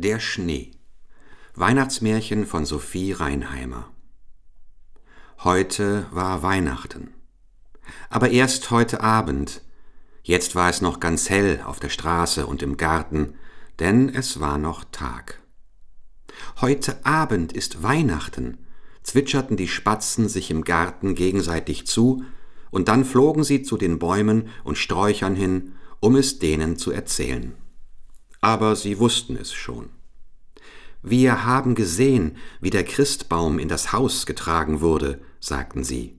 Der Schnee. Weihnachtsmärchen von Sophie Reinheimer. Heute war Weihnachten. Aber erst heute Abend. Jetzt war es noch ganz hell auf der Straße und im Garten, denn es war noch Tag. Heute Abend ist Weihnachten, zwitscherten die Spatzen sich im Garten gegenseitig zu, und dann flogen sie zu den Bäumen und Sträuchern hin, um es denen zu erzählen aber sie wussten es schon. Wir haben gesehen, wie der Christbaum in das Haus getragen wurde, sagten sie.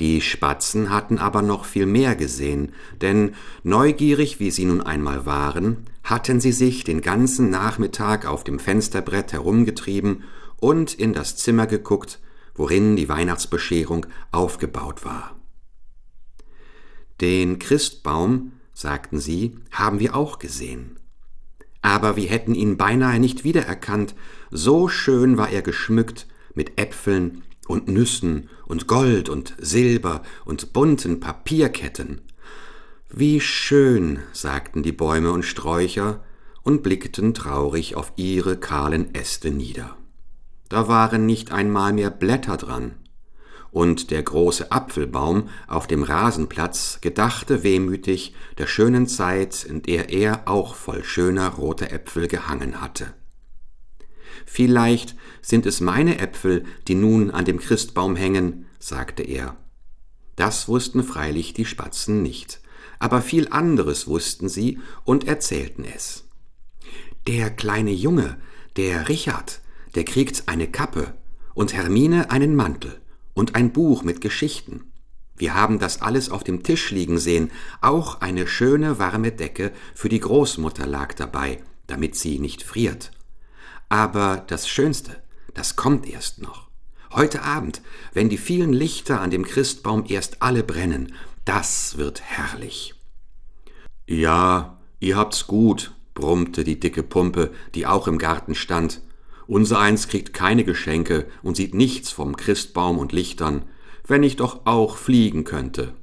Die Spatzen hatten aber noch viel mehr gesehen, denn neugierig wie sie nun einmal waren, hatten sie sich den ganzen Nachmittag auf dem Fensterbrett herumgetrieben und in das Zimmer geguckt, worin die Weihnachtsbescherung aufgebaut war. Den Christbaum, sagten sie, haben wir auch gesehen aber wir hätten ihn beinahe nicht wiedererkannt, so schön war er geschmückt mit Äpfeln und Nüssen und Gold und Silber und bunten Papierketten. Wie schön, sagten die Bäume und Sträucher und blickten traurig auf ihre kahlen Äste nieder. Da waren nicht einmal mehr Blätter dran, und der große Apfelbaum auf dem Rasenplatz gedachte wehmütig der schönen Zeit, in der er auch voll schöner roter Äpfel gehangen hatte. Vielleicht sind es meine Äpfel, die nun an dem Christbaum hängen, sagte er. Das wussten freilich die Spatzen nicht, aber viel anderes wussten sie und erzählten es. Der kleine Junge, der Richard, der kriegt eine Kappe und Hermine einen Mantel und ein Buch mit Geschichten. Wir haben das alles auf dem Tisch liegen sehen, auch eine schöne warme Decke für die Großmutter lag dabei, damit sie nicht friert. Aber das Schönste, das kommt erst noch. Heute Abend, wenn die vielen Lichter an dem Christbaum erst alle brennen, das wird herrlich. Ja, ihr habt's gut, brummte die dicke Pumpe, die auch im Garten stand. Unser eins kriegt keine Geschenke und sieht nichts vom Christbaum und Lichtern, wenn ich doch auch fliegen könnte.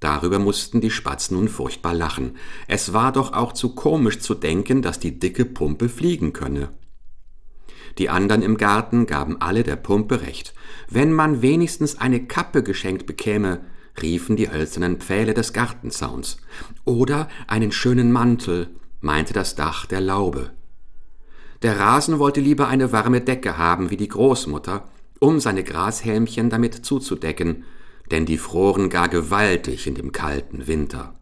Darüber mussten die Spatzen nun furchtbar lachen. Es war doch auch zu komisch zu denken, dass die dicke Pumpe fliegen könne. Die anderen im Garten gaben alle der Pumpe recht. Wenn man wenigstens eine Kappe geschenkt bekäme, riefen die hölzernen Pfähle des Gartenzauns. Oder einen schönen Mantel, meinte das Dach der Laube. Der Rasen wollte lieber eine warme Decke haben wie die Großmutter, um seine Grashelmchen damit zuzudecken, denn die froren gar gewaltig in dem kalten Winter.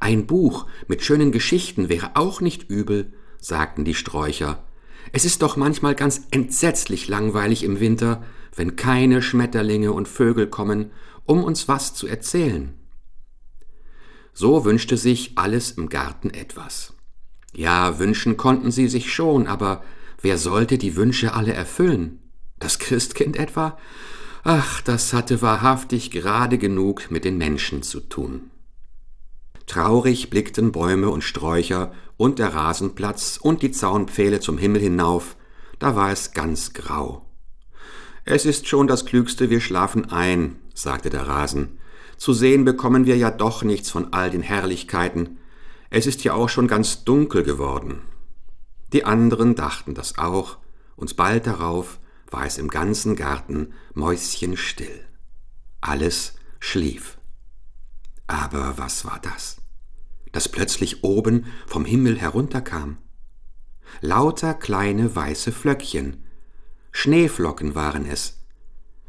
Ein Buch mit schönen Geschichten wäre auch nicht übel, sagten die Sträucher. Es ist doch manchmal ganz entsetzlich langweilig im Winter, wenn keine Schmetterlinge und Vögel kommen, um uns was zu erzählen. So wünschte sich alles im Garten etwas. Ja, wünschen konnten sie sich schon, aber wer sollte die Wünsche alle erfüllen? Das Christkind etwa? Ach, das hatte wahrhaftig gerade genug mit den Menschen zu tun. Traurig blickten Bäume und Sträucher und der Rasenplatz und die Zaunpfähle zum Himmel hinauf, da war es ganz grau. Es ist schon das Klügste, wir schlafen ein, sagte der Rasen. Zu sehen bekommen wir ja doch nichts von all den Herrlichkeiten, es ist ja auch schon ganz dunkel geworden. Die anderen dachten das auch, und bald darauf war es im ganzen Garten mäuschenstill. Alles schlief. Aber was war das? Das plötzlich oben vom Himmel herunterkam. Lauter kleine weiße Flöckchen. Schneeflocken waren es.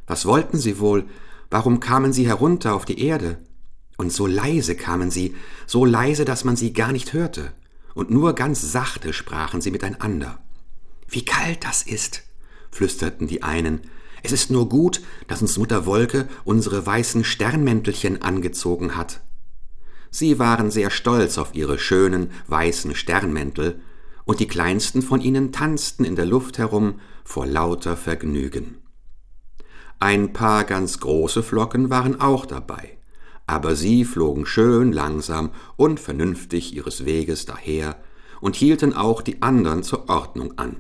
Was wollten sie wohl? Warum kamen sie herunter auf die Erde? Und so leise kamen sie, so leise, dass man sie gar nicht hörte, und nur ganz sachte sprachen sie miteinander. Wie kalt das ist, flüsterten die einen. Es ist nur gut, dass uns Mutter Wolke unsere weißen Sternmäntelchen angezogen hat. Sie waren sehr stolz auf ihre schönen weißen Sternmäntel, und die kleinsten von ihnen tanzten in der Luft herum vor lauter Vergnügen. Ein paar ganz große Flocken waren auch dabei aber sie flogen schön langsam und vernünftig ihres Weges daher und hielten auch die andern zur Ordnung an.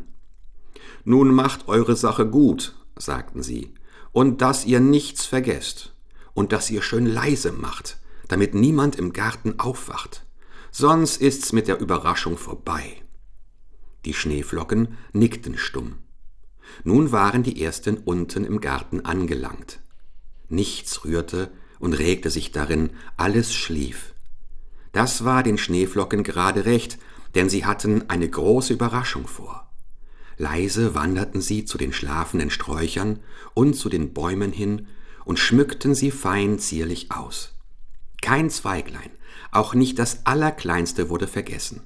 Nun macht eure Sache gut, sagten sie, und dass ihr nichts vergesst, und dass ihr schön leise macht, damit niemand im Garten aufwacht, sonst ist's mit der Überraschung vorbei. Die Schneeflocken nickten stumm. Nun waren die ersten unten im Garten angelangt. Nichts rührte und regte sich darin, alles schlief. Das war den Schneeflocken gerade recht, denn sie hatten eine große Überraschung vor. Leise wanderten sie zu den schlafenden Sträuchern und zu den Bäumen hin und schmückten sie fein zierlich aus. Kein Zweiglein, auch nicht das allerkleinste wurde vergessen.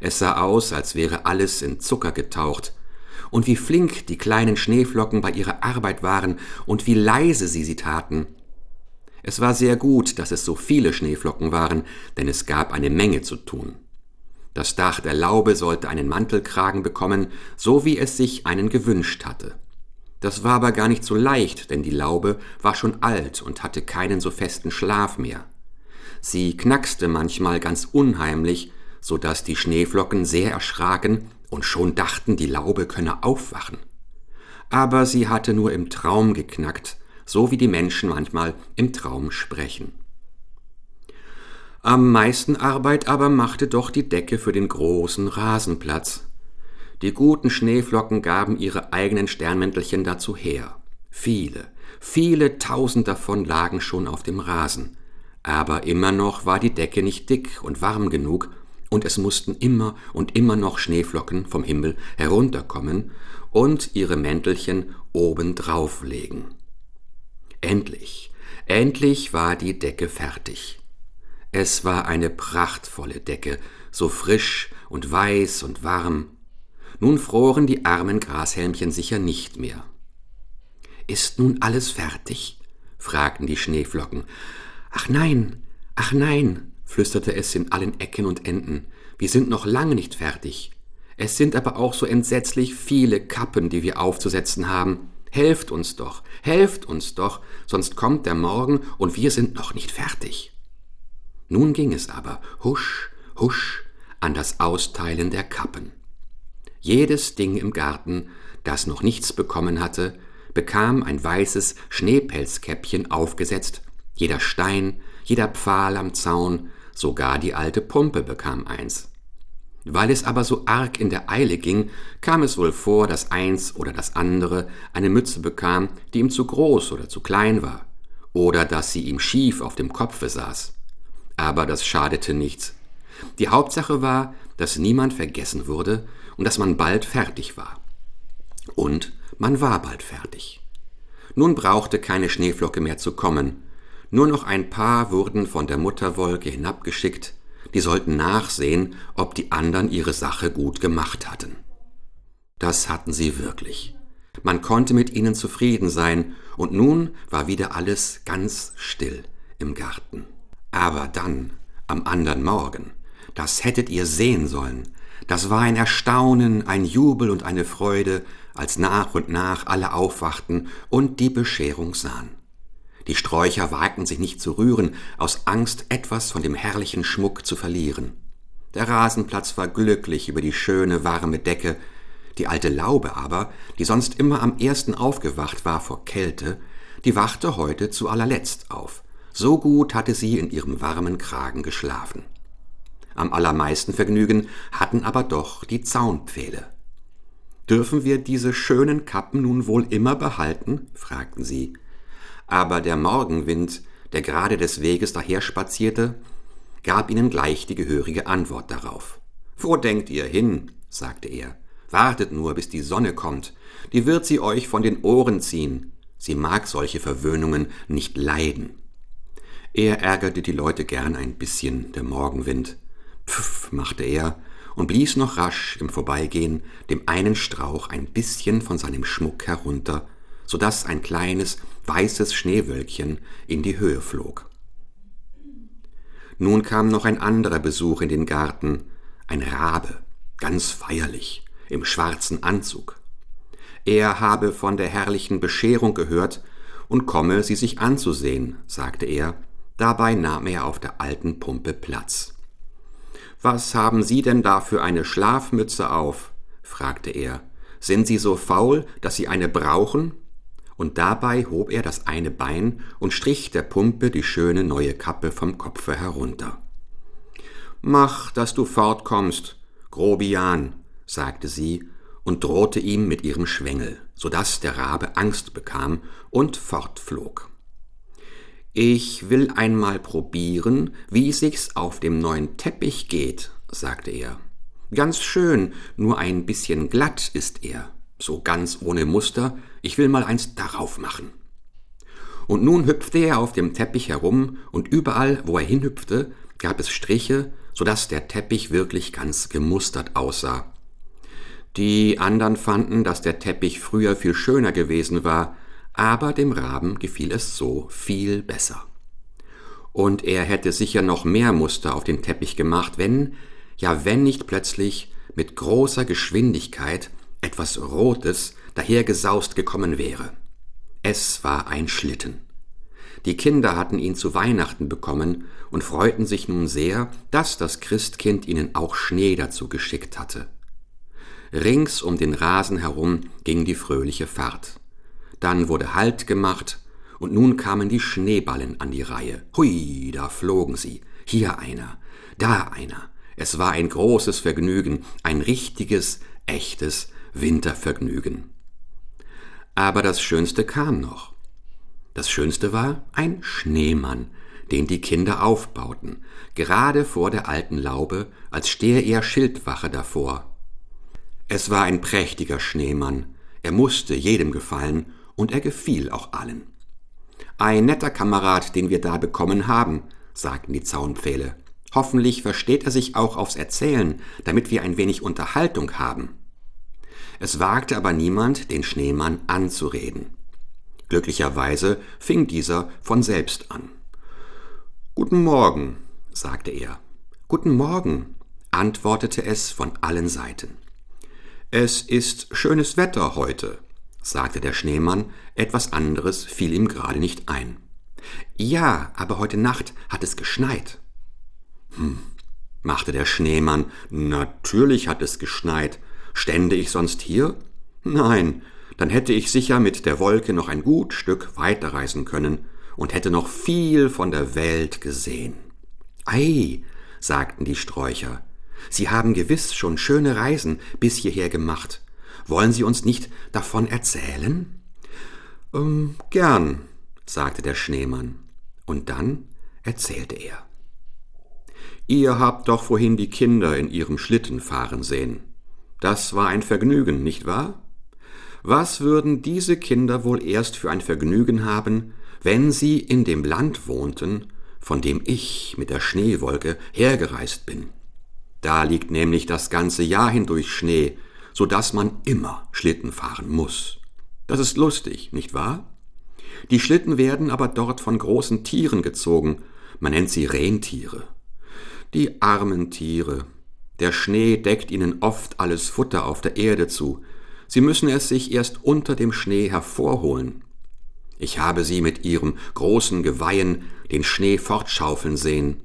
Es sah aus, als wäre alles in Zucker getaucht, und wie flink die kleinen Schneeflocken bei ihrer Arbeit waren und wie leise sie sie taten. Es war sehr gut, dass es so viele Schneeflocken waren, denn es gab eine Menge zu tun. Das Dach der Laube sollte einen Mantelkragen bekommen, so wie es sich einen gewünscht hatte. Das war aber gar nicht so leicht, denn die Laube war schon alt und hatte keinen so festen Schlaf mehr. Sie knackste manchmal ganz unheimlich, so dass die Schneeflocken sehr erschraken und schon dachten, die Laube könne aufwachen. Aber sie hatte nur im Traum geknackt, so wie die Menschen manchmal im Traum sprechen. Am meisten Arbeit aber machte doch die Decke für den großen Rasenplatz. Die guten Schneeflocken gaben ihre eigenen Sternmäntelchen dazu her. Viele, viele tausend davon lagen schon auf dem Rasen. Aber immer noch war die Decke nicht dick und warm genug, und es mussten immer und immer noch Schneeflocken vom Himmel herunterkommen und ihre Mäntelchen oben drauflegen. Endlich, endlich war die Decke fertig. Es war eine prachtvolle Decke, so frisch und weiß und warm. Nun froren die armen Grashelmchen sicher nicht mehr. Ist nun alles fertig? fragten die Schneeflocken. Ach nein, ach nein, flüsterte es in allen Ecken und Enden. Wir sind noch lange nicht fertig. Es sind aber auch so entsetzlich viele Kappen, die wir aufzusetzen haben. Helft uns doch, helft uns doch, sonst kommt der Morgen und wir sind noch nicht fertig. Nun ging es aber husch, husch an das Austeilen der Kappen. Jedes Ding im Garten, das noch nichts bekommen hatte, bekam ein weißes Schneepelzkäppchen aufgesetzt, jeder Stein, jeder Pfahl am Zaun, sogar die alte Pumpe bekam eins. Weil es aber so arg in der Eile ging, kam es wohl vor, dass eins oder das andere eine Mütze bekam, die ihm zu groß oder zu klein war, oder dass sie ihm schief auf dem Kopfe saß aber das schadete nichts. Die Hauptsache war, dass niemand vergessen wurde und dass man bald fertig war. Und man war bald fertig. Nun brauchte keine Schneeflocke mehr zu kommen, nur noch ein paar wurden von der Mutterwolke hinabgeschickt, die sollten nachsehen, ob die anderen ihre Sache gut gemacht hatten. Das hatten sie wirklich. Man konnte mit ihnen zufrieden sein, und nun war wieder alles ganz still im Garten. Aber dann, am andern Morgen, das hättet ihr sehen sollen, das war ein Erstaunen, ein Jubel und eine Freude, als nach und nach alle aufwachten und die Bescherung sahen. Die Sträucher wagten sich nicht zu rühren, aus Angst, etwas von dem herrlichen Schmuck zu verlieren. Der Rasenplatz war glücklich über die schöne, warme Decke, die alte Laube aber, die sonst immer am ersten aufgewacht war vor Kälte, die wachte heute zu allerletzt auf, so gut hatte sie in ihrem warmen Kragen geschlafen. Am allermeisten Vergnügen hatten aber doch die Zaunpfähle. Dürfen wir diese schönen Kappen nun wohl immer behalten? fragten sie. Aber der Morgenwind, der gerade des Weges daherspazierte, gab ihnen gleich die gehörige Antwort darauf. Wo denkt ihr hin? sagte er. Wartet nur, bis die Sonne kommt, die wird sie euch von den Ohren ziehen. Sie mag solche Verwöhnungen nicht leiden. Er ärgerte die Leute gern ein bisschen, der Morgenwind. Pfff, machte er und blies noch rasch im Vorbeigehen dem einen Strauch ein bisschen von seinem Schmuck herunter, so dass ein kleines, weißes Schneewölkchen in die Höhe flog. Nun kam noch ein anderer Besuch in den Garten, ein Rabe, ganz feierlich, im schwarzen Anzug. Er habe von der herrlichen Bescherung gehört und komme, sie sich anzusehen, sagte er Dabei nahm er auf der alten Pumpe Platz. Was haben Sie denn da für eine Schlafmütze auf? fragte er. Sind Sie so faul, dass Sie eine brauchen? Und dabei hob er das eine Bein und strich der Pumpe die schöne neue Kappe vom Kopfe herunter. Mach, dass du fortkommst, Grobian, sagte sie und drohte ihm mit ihrem Schwengel, so dass der Rabe Angst bekam und fortflog. Ich will einmal probieren, wie sich's auf dem neuen Teppich geht, sagte er. Ganz schön, nur ein bisschen glatt ist er, so ganz ohne Muster, ich will mal eins darauf machen. Und nun hüpfte er auf dem Teppich herum, und überall, wo er hinhüpfte, gab es Striche, so dass der Teppich wirklich ganz gemustert aussah. Die anderen fanden, dass der Teppich früher viel schöner gewesen war, aber dem Raben gefiel es so viel besser. Und er hätte sicher noch mehr Muster auf den Teppich gemacht, wenn, ja wenn nicht plötzlich mit großer Geschwindigkeit etwas Rotes dahergesaust gekommen wäre. Es war ein Schlitten. Die Kinder hatten ihn zu Weihnachten bekommen und freuten sich nun sehr, dass das Christkind ihnen auch Schnee dazu geschickt hatte. Rings um den Rasen herum ging die fröhliche Fahrt. Dann wurde Halt gemacht, und nun kamen die Schneeballen an die Reihe. Hui, da flogen sie. Hier einer, da einer. Es war ein großes Vergnügen, ein richtiges, echtes Wintervergnügen. Aber das Schönste kam noch. Das Schönste war ein Schneemann, den die Kinder aufbauten, gerade vor der alten Laube, als stehe er Schildwache davor. Es war ein prächtiger Schneemann, er musste jedem gefallen, und er gefiel auch allen. Ein netter Kamerad, den wir da bekommen haben, sagten die Zaunpfähle. Hoffentlich versteht er sich auch aufs Erzählen, damit wir ein wenig Unterhaltung haben. Es wagte aber niemand, den Schneemann anzureden. Glücklicherweise fing dieser von selbst an. Guten Morgen, sagte er. Guten Morgen, antwortete es von allen Seiten. Es ist schönes Wetter heute, sagte der Schneemann, etwas anderes fiel ihm gerade nicht ein. Ja, aber heute Nacht hat es geschneit. Hm, machte der Schneemann, natürlich hat es geschneit. Stände ich sonst hier? Nein, dann hätte ich sicher mit der Wolke noch ein gut Stück weiterreisen können und hätte noch viel von der Welt gesehen. Ei, sagten die Sträucher, Sie haben gewiss schon schöne Reisen bis hierher gemacht. Wollen Sie uns nicht davon erzählen? Ähm, gern, sagte der Schneemann, und dann erzählte er. Ihr habt doch vorhin die Kinder in ihrem Schlitten fahren sehen. Das war ein Vergnügen, nicht wahr? Was würden diese Kinder wohl erst für ein Vergnügen haben, wenn sie in dem Land wohnten, von dem ich mit der Schneewolke hergereist bin? Da liegt nämlich das ganze Jahr hindurch Schnee, so dass man immer Schlitten fahren muss. Das ist lustig, nicht wahr? Die Schlitten werden aber dort von großen Tieren gezogen, man nennt sie Rentiere. Die armen Tiere. Der Schnee deckt ihnen oft alles Futter auf der Erde zu. Sie müssen es sich erst unter dem Schnee hervorholen. Ich habe sie mit ihrem großen Geweihen den Schnee fortschaufeln sehen.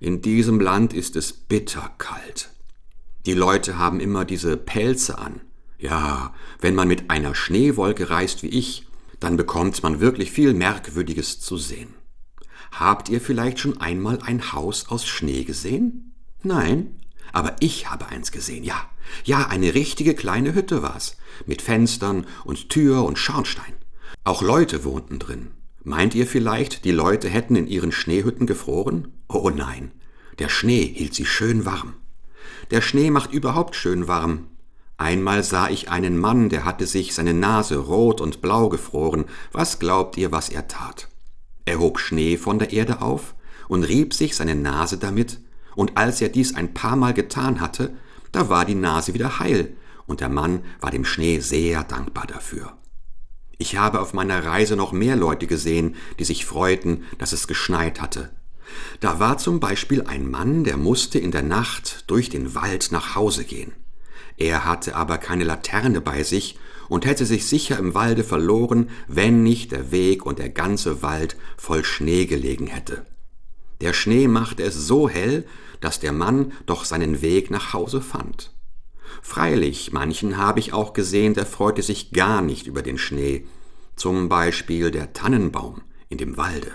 In diesem Land ist es bitterkalt. Die Leute haben immer diese Pelze an. Ja, wenn man mit einer Schneewolke reist wie ich, dann bekommt man wirklich viel Merkwürdiges zu sehen. Habt ihr vielleicht schon einmal ein Haus aus Schnee gesehen? Nein, aber ich habe eins gesehen, ja. Ja, eine richtige kleine Hütte war's, mit Fenstern und Tür und Schornstein. Auch Leute wohnten drin. Meint ihr vielleicht, die Leute hätten in ihren Schneehütten gefroren? Oh nein, der Schnee hielt sie schön warm. Der Schnee macht überhaupt schön warm. Einmal sah ich einen Mann, der hatte sich seine Nase rot und blau gefroren. Was glaubt ihr, was er tat? Er hob Schnee von der Erde auf und rieb sich seine Nase damit, und als er dies ein paar Mal getan hatte, da war die Nase wieder heil, und der Mann war dem Schnee sehr dankbar dafür. Ich habe auf meiner Reise noch mehr Leute gesehen, die sich freuten, dass es geschneit hatte, da war zum Beispiel ein Mann, der musste in der Nacht durch den Wald nach Hause gehen. Er hatte aber keine Laterne bei sich und hätte sich sicher im Walde verloren, wenn nicht der Weg und der ganze Wald voll Schnee gelegen hätte. Der Schnee machte es so hell, dass der Mann doch seinen Weg nach Hause fand. Freilich, manchen habe ich auch gesehen, der freute sich gar nicht über den Schnee, zum Beispiel der Tannenbaum in dem Walde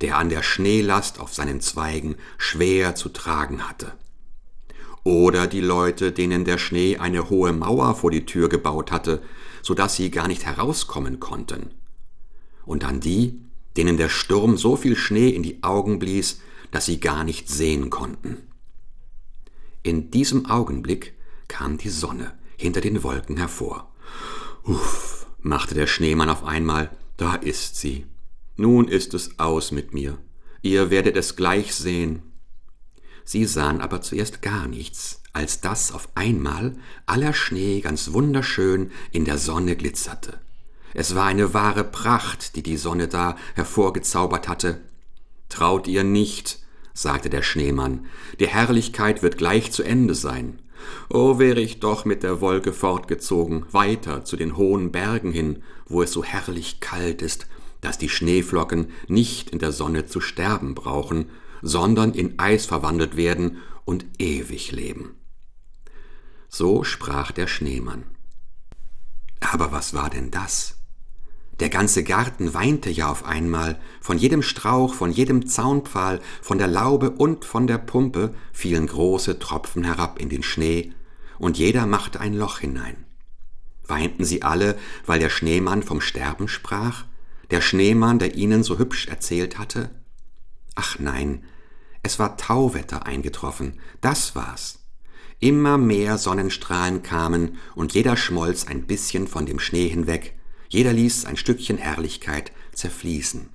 der an der Schneelast auf seinen Zweigen schwer zu tragen hatte. oder die Leute, denen der Schnee eine hohe Mauer vor die Tür gebaut hatte, so dass sie gar nicht herauskommen konnten. Und dann die, denen der Sturm so viel Schnee in die Augen blies, dass sie gar nicht sehen konnten. In diesem Augenblick kam die Sonne hinter den Wolken hervor. Uff, machte der Schneemann auf einmal, da ist sie. Nun ist es aus mit mir. Ihr werdet es gleich sehen. Sie sahen aber zuerst gar nichts, als dass auf einmal aller Schnee ganz wunderschön in der Sonne glitzerte. Es war eine wahre Pracht, die die Sonne da hervorgezaubert hatte. Traut ihr nicht, sagte der Schneemann, die Herrlichkeit wird gleich zu Ende sein. Oh, wäre ich doch mit der Wolke fortgezogen, weiter zu den hohen Bergen hin, wo es so herrlich kalt ist, dass die Schneeflocken nicht in der Sonne zu sterben brauchen, sondern in Eis verwandelt werden und ewig leben. So sprach der Schneemann. Aber was war denn das? Der ganze Garten weinte ja auf einmal, von jedem Strauch, von jedem Zaunpfahl, von der Laube und von der Pumpe fielen große Tropfen herab in den Schnee, und jeder machte ein Loch hinein. Weinten sie alle, weil der Schneemann vom Sterben sprach, der Schneemann, der ihnen so hübsch erzählt hatte? Ach nein, es war Tauwetter eingetroffen, das war's. Immer mehr Sonnenstrahlen kamen und jeder schmolz ein bisschen von dem Schnee hinweg, jeder ließ ein Stückchen Herrlichkeit zerfließen.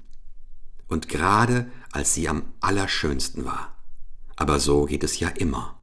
Und gerade als sie am allerschönsten war. Aber so geht es ja immer.